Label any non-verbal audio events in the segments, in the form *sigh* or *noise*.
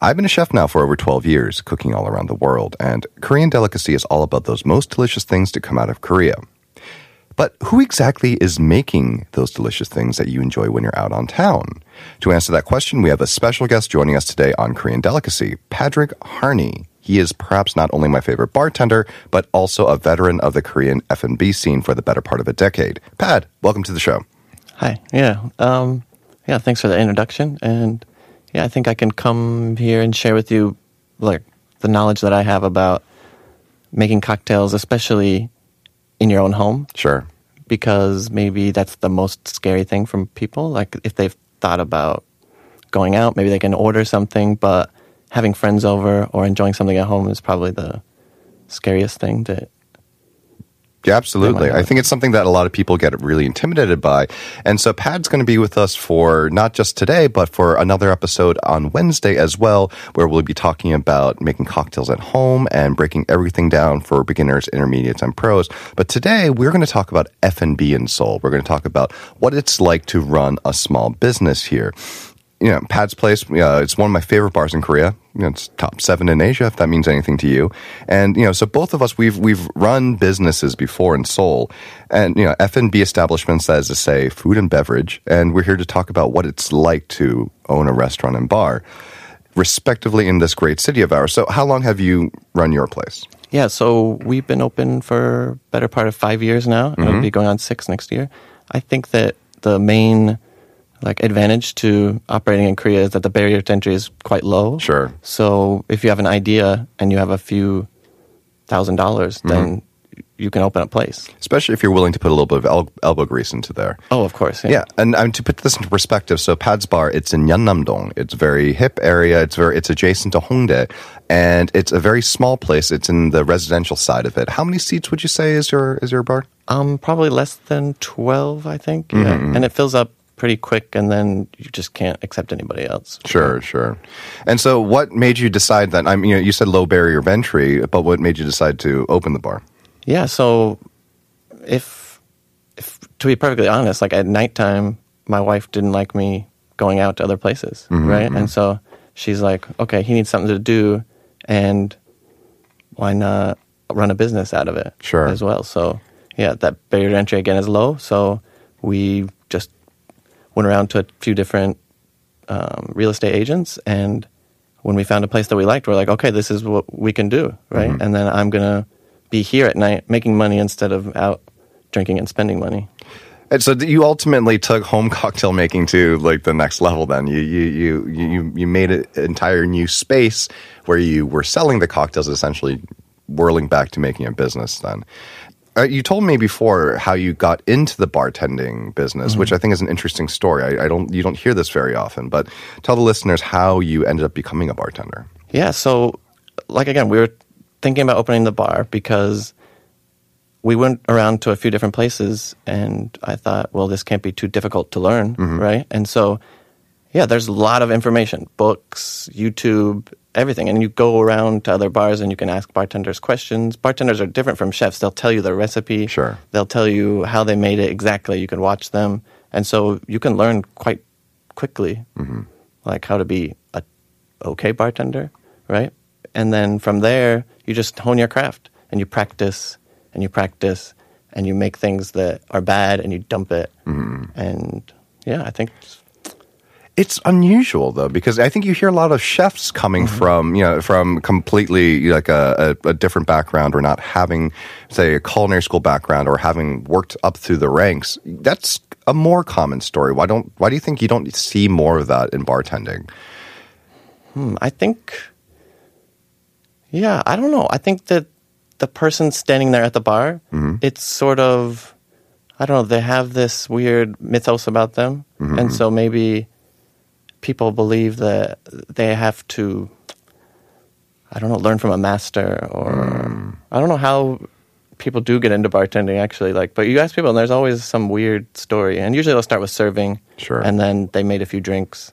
I've been a chef now for over 12 years, cooking all around the world, and Korean Delicacy is all about those most delicious things to come out of Korea. But who exactly is making those delicious things that you enjoy when you're out on town? To answer that question, we have a special guest joining us today on Korean Delicacy, Patrick Harney. He is perhaps not only my favorite bartender, but also a veteran of the Korean F&B scene for the better part of a decade. Pat, welcome to the show. Hi. Yeah. Um, yeah. Thanks for the introduction. And yeah, I think I can come here and share with you like the knowledge that I have about making cocktails, especially in your own home, Sure. because maybe that's the most scary thing from people. Like if they've thought about going out, maybe they can order something, but having friends over or enjoying something at home is probably the scariest thing to Yeah, absolutely. I think it's something that a lot of people get really intimidated by. And so Pat's going to be with us for not just today, but for another episode on Wednesday as well, where we'll be talking about making cocktails at home and breaking everything down for beginners, intermediates, and pros. But today we're going to talk about F&B in Seoul. We're going to talk about what it's like to run a small business here. You know, Pat's Place, uh, it's one of my favorite bars in Korea. You know, it's top seven in Asia, if that means anything to you. And, you know, so both of us, we've, we've run businesses before in Seoul and, you know, F&B establishments, that is to say, food and beverage. And we're here to talk about what it's like to own a restaurant and bar, respectively, in this great city of ours. So how long have you run your place? Yeah, so we've been open for better part of five years now, and it'll be going on six next year. I think that the main like advantage to operating in Korea is that the barrier to entry is quite low. Sure. So if you have an idea and you have a few thousand dollars, then you can open a place. Especially if you're willing to put a little bit of el- elbow grease into there. Oh, of course. Yeah, yeah. and um, to put this into perspective, so Pat's Bar, it's in Yeonnam-dong. It's very hip area. It's very, it's adjacent to Hongdae, and it's a very small place. It's in the residential side of it. How many seats would you say is your is your bar? Um, probably less than twelve, I think. Yeah, and it fills up pretty quick, and then you just can't accept anybody else. Sure, sure. And so, what made you decide that? I mean, you, know, you said low barrier of entry, but what made you decide to open the bar? Yeah, so if if to be perfectly honest, like at nighttime, my wife didn't like me going out to other places, mm-hmm, right? And mm-hmm. so she's like, "Okay, he needs something to do, and why not run a business out of it Sure. as well?" So yeah, that barrier to entry again is low. So we went around to a few different um, real estate agents, and when we found a place that we liked, we're like, "Okay, this is what we can do, right?" And then I'm gonna be here at night making money instead of out drinking and spending money. And so you ultimately took home *laughs* cocktail making to like the next level. Then you you you you you made an entire new space where you were selling the cocktails, essentially whirling back to making a business. Then uh, you told me before how you got into the bartending business, which I think is an interesting story. I, I don't you don't hear this very often, but tell the listeners how you ended up becoming a bartender. Yeah, so like again, we were thinking about opening the bar because we went around to a few different places and I thought, well, this can't be too difficult to learn, right? And so yeah, there's a lot of information, books, YouTube, everything. And you go around to other bars and you can ask bartenders questions. Bartenders are different from chefs. They'll tell you the recipe. Sure. They'll tell you how they made it exactly. You can watch them. And so you can learn quite quickly, mm-hmm. like how to be a okay bartender, right? And then from there, you just hone your craft and you practice and you practice and you make things that are bad and you dump it. Mm-hmm. And yeah, I think it's- unusual though because I think you hear a lot of chefs coming mm-hmm. from you know from completely like a, a, a different background or not having say a culinary school background or having worked up through the ranks. That's a more common story. Why don't why do you think you don't see more of that in bartending? Hmm, I think, yeah, I don't know. I think that the person standing there at the bar, mm-hmm. it's sort of, I don't know, they have this weird mythos about them. Mm-hmm. And so maybe people believe that they have to, I don't know, learn from a master or Hmm. I don't know how people do get into bartending actually. Like, but you ask people, and there's always some weird story. And usually they'll start with serving, Sure. and then they made a few drinks,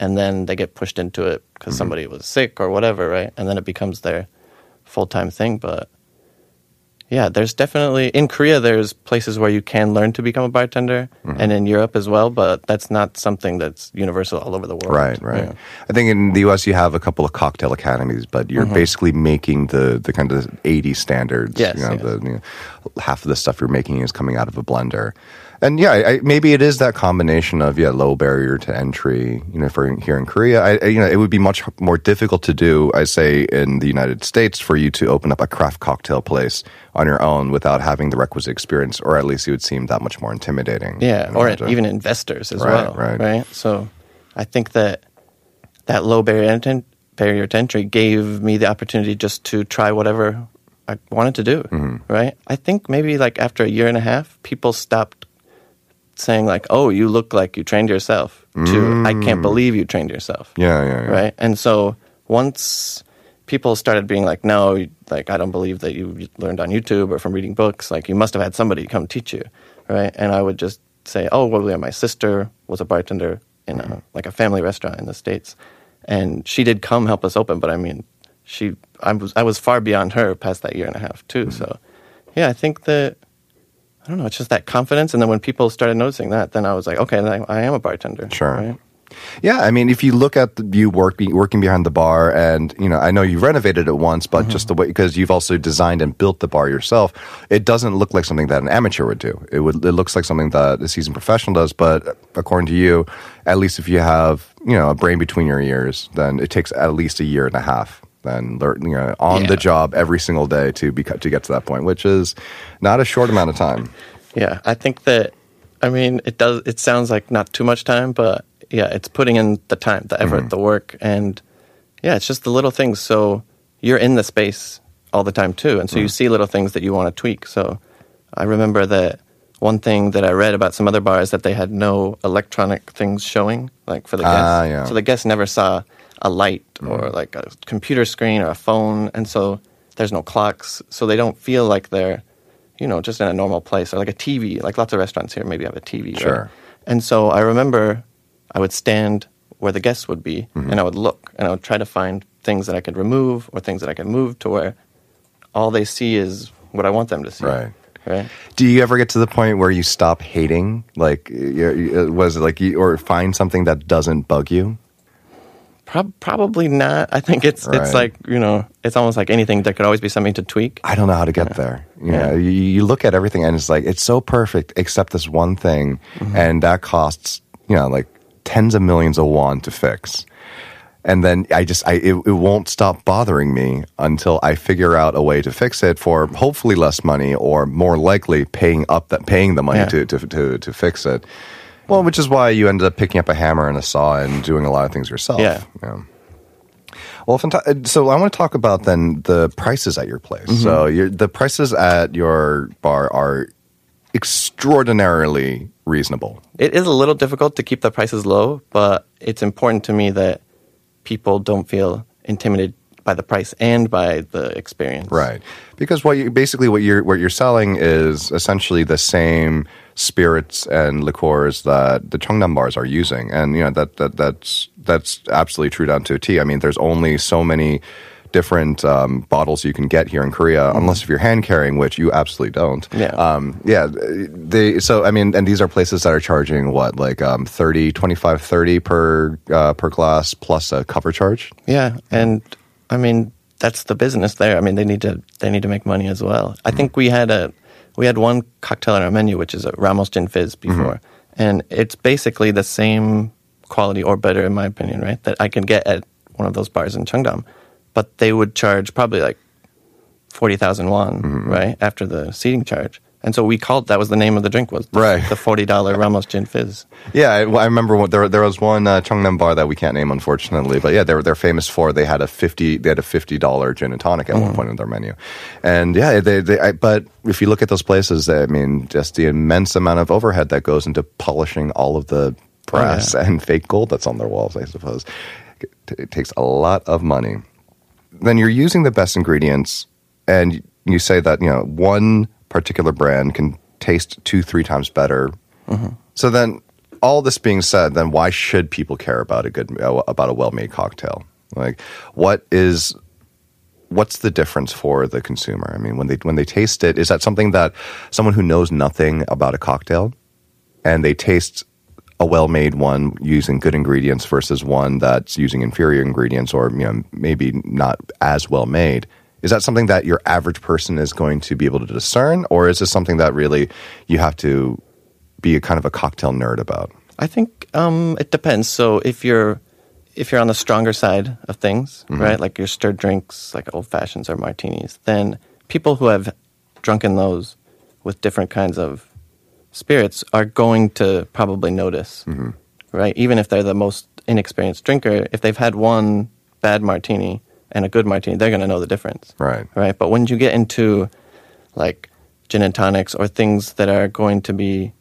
and then they get pushed into it because Mm-hmm. somebody was sick or whatever, right? And then it becomes their full time thing. But yeah, there's definitely in Korea. There's places where you can learn to become a bartender, Mm-hmm. and in Europe as well. But that's not something that's universal all over the world. Right, right. Yeah. I think in the U.S. you have a couple of cocktail academies, but you're basically making the the kind of 80 standards. Yes, you know, yes. The, you know, half of the stuff you're making is coming out of a blender. And yeah, I, maybe it is that combination of yeah, low barrier to entry. You know, for here in Korea, I, you know, it would be much more difficult to do. I say in the United States for you to open up a craft cocktail place on your own without having the requisite experience, or at least it would seem that much more intimidating. Yeah, or even investors as Right, well. right. So I think that that low barrier to, barrier to entry gave me the opportunity just to try whatever I wanted to do. Mm-hmm. Right. I think maybe like after a year and a half, people stopped saying like, "Oh, you look like you trained yourself." To "I can't believe you trained yourself." Mm. Yeah, yeah, yeah. right? And so once people started being like, no, like I don't believe that you learned on YouTube or from reading books. Like you must have had somebody come teach you, right? And I would just say, oh, well, yeah, my sister was a bartender in a like a family restaurant in the states, and she did come help us open. But I mean, she I was I was far beyond her past that year and a half too. So yeah, I think that. I don't know. It's just that confidence, and then when people started noticing that, then I was like, okay, I, I am a bartender. Sure. right? Yeah, I mean, if you look at the, you work, working behind the bar, and you know, I know you renovated it once, but mm-hmm. just the way because you've also designed and built the bar yourself, it doesn't look like something that an amateur would do. It would. It looks like something that a seasoned professional does. But according to you, at least if you have you know a brain between your ears, then it takes at least a year and a half. Then learn, you know, on the job every single day to be to get to that point, which is not a short amount of time. Yeah, I think that. I mean, it does. It sounds like not too much time, but yeah, it's putting in the time, the effort, the work, and yeah, it's just the little things. So you're in the space all the time too, and so you see little things that you want to tweak. So I remember that one thing that I read about some other bars that they had no electronic things showing, like for the guests. Ah, yeah. So the guests never saw a light or like a computer screen or a phone, and so there's no clocks, so they don't feel like they're, you know, just in a normal place or like a TV. Like lots of restaurants here maybe have a TV. right? Sure. And so I remember I would stand where the guests would be, Mm-hmm. and I would look, and I would try to find things that I could remove or things that I could move to where all they see is what I want them to see. Right. Right. Do you ever get to the point where you stop hating? Like, you- was it like, you, or find something that doesn't bug you? Prob- probably not. I think it's Right. it's like you know, it's almost like anything. There could always be something to tweak. I don't know how to get there. You Yeah. know, you, you look at everything and it's like it's so perfect except this one thing, Mm-hmm. and that costs you know like tens of millions of won to fix. And then I just I it, it won't stop bothering me until I figure out a way to fix it for hopefully less money or more likely paying up that paying the money Yeah. to, to to to fix it. Well, which is why you ended up picking up a hammer and a saw and doing a lot of things yourself. Yeah. Well, fanta- uh, so I want to talk about then the prices at your place. Mm-hmm. So your, the prices at your bar are extraordinarily reasonable. It is a little difficult to keep the prices low, but it's important to me that people don't feel intimidated by the price and by the experience. Right. Because what you basically what you're what you're selling is essentially the same spirits and liqueurs that the Cheongdam bars are using. And you know that that that's that's absolutely true down to a T. I mean there's only so many different um, bottles you can get here in Korea, unless if you're hand carrying, which you absolutely don't. Yeah. Um, yeah. They, so, I mean, and these are places that are charging what, like um, 30, 25, 30 per, uh, per glass plus a cover charge? Yeah, and I mean that's the business there. I mean they need to they need to make money as well. I think we had a we had one cocktail on our menu which is a Ramos Gin Fizz mm-hmm. before, and it's basically the same quality or better in my opinion, right? That I can get at one of those bars in Cheongdam, but they would charge probably like forty thousand won, mm-hmm. right, after the seating charge. And so we called that was the name of the drink was the, Right. the forty dollar Ramos Gin Fizz. Yeah, I, I remember what, there there was one uh, Cheongdam bar that we can't name unfortunately, but yeah, they're they're famous for they had a fifty they had a fifty dollar gin and tonic at one point in their menu, and yeah, they, they I, but if you look at those places, I mean, just the immense amount of overhead that goes into polishing all of the brass and fake gold that's on their walls, I suppose, it, it takes a lot of money. then you're using the best ingredients, and you say that you know one particular brand can taste two, three times better. Mm-hmm. So then, all this being said, then why should people care about a good about a well-made cocktail? Like, what is what's the difference for the consumer? I mean, when they when they taste it, is that something that someone who knows nothing about a cocktail and they taste a well-made one using good ingredients versus one that's using inferior ingredients or you know maybe not as well made? Is that something that your average person is going to be able to discern, or is this something that really you have to be a kind of a cocktail nerd about? I think um, it depends. So if you're if you're on the stronger side of things, right, like your stirred drinks, like old fashions or martinis, then people who have drunken those with different kinds of spirits are going to probably notice, right? Even if they're the most inexperienced drinker, if they've had one bad martini and a good martini, they're going to know the difference, Right. right? But when you get into like gin and tonics or things that are going to be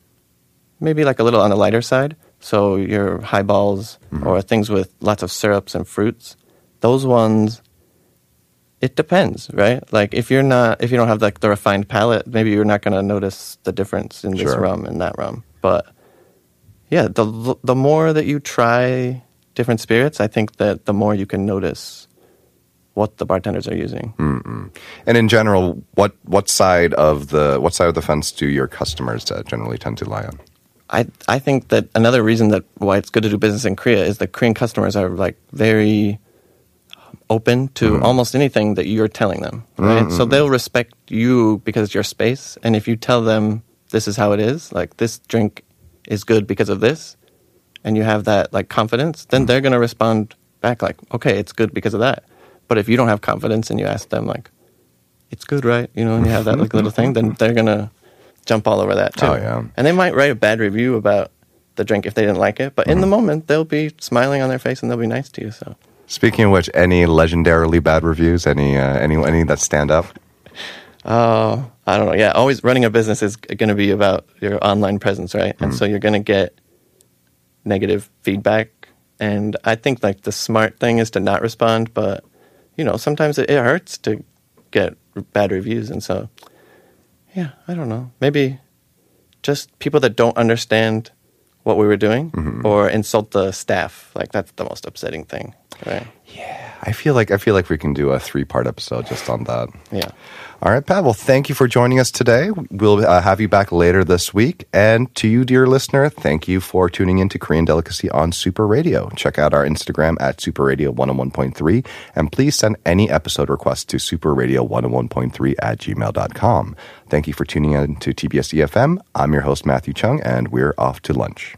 maybe like a little on the lighter side, so your highballs mm-hmm. or things with lots of syrups and fruits, those ones it depends, right? Like if you're not if you don't have like the refined palate, maybe you're not going to notice the difference in this Sure. rum and that rum. But yeah, the the more that you try different spirits, I think that the more you can notice what the bartenders are using. And in general, what what side of the what side of the fence do your customers uh, generally tend to lie on? I I think that another reason that why it's good to do business in Korea is that Korean customers are like very open to almost anything that you're telling them, right? So they'll respect you because it's your space, and if you tell them this is how it is, like this drink is good because of this, and you have that like confidence, then they're gonna respond back like, okay, it's good because of that. But if you don't have confidence and you ask them like, it's good, right? You know, and you have that like little thing, then they're gonna jump all over that too. Oh, yeah. And they might write a bad review about the drink if they didn't like it, but in the mm-hmm. moment they'll be smiling on their face and they'll be nice to you. So Speaking of which, any legendarily bad reviews? Any uh, any any that stand up? Oh, uh, I don't know. Yeah, always running a business is going to be about your online presence, right? And mm. so you're going to get negative feedback. And I think like the smart thing is to not respond, but you know, sometimes it, it hurts to get bad reviews. And so, yeah, I don't know. Maybe just people that don't understand what we were doing mm-hmm. or insult the staff. Like that's the most upsetting thing, right? I feel like I feel like we can do a three part episode just on that. Yeah. All right, Pat. Well, thank you for joining us today. We'll uh, have you back later this week. And to you, dear listener, thank you for tuning in to Korean Delicacy on Super Radio. Check out our Instagram at Super Radio 101.3. And please send any episode requests to Super superradio101.3 at gmail.com. Thank you for tuning in to TBS EFM. I'm your host, Matthew Chung, and we're off to lunch.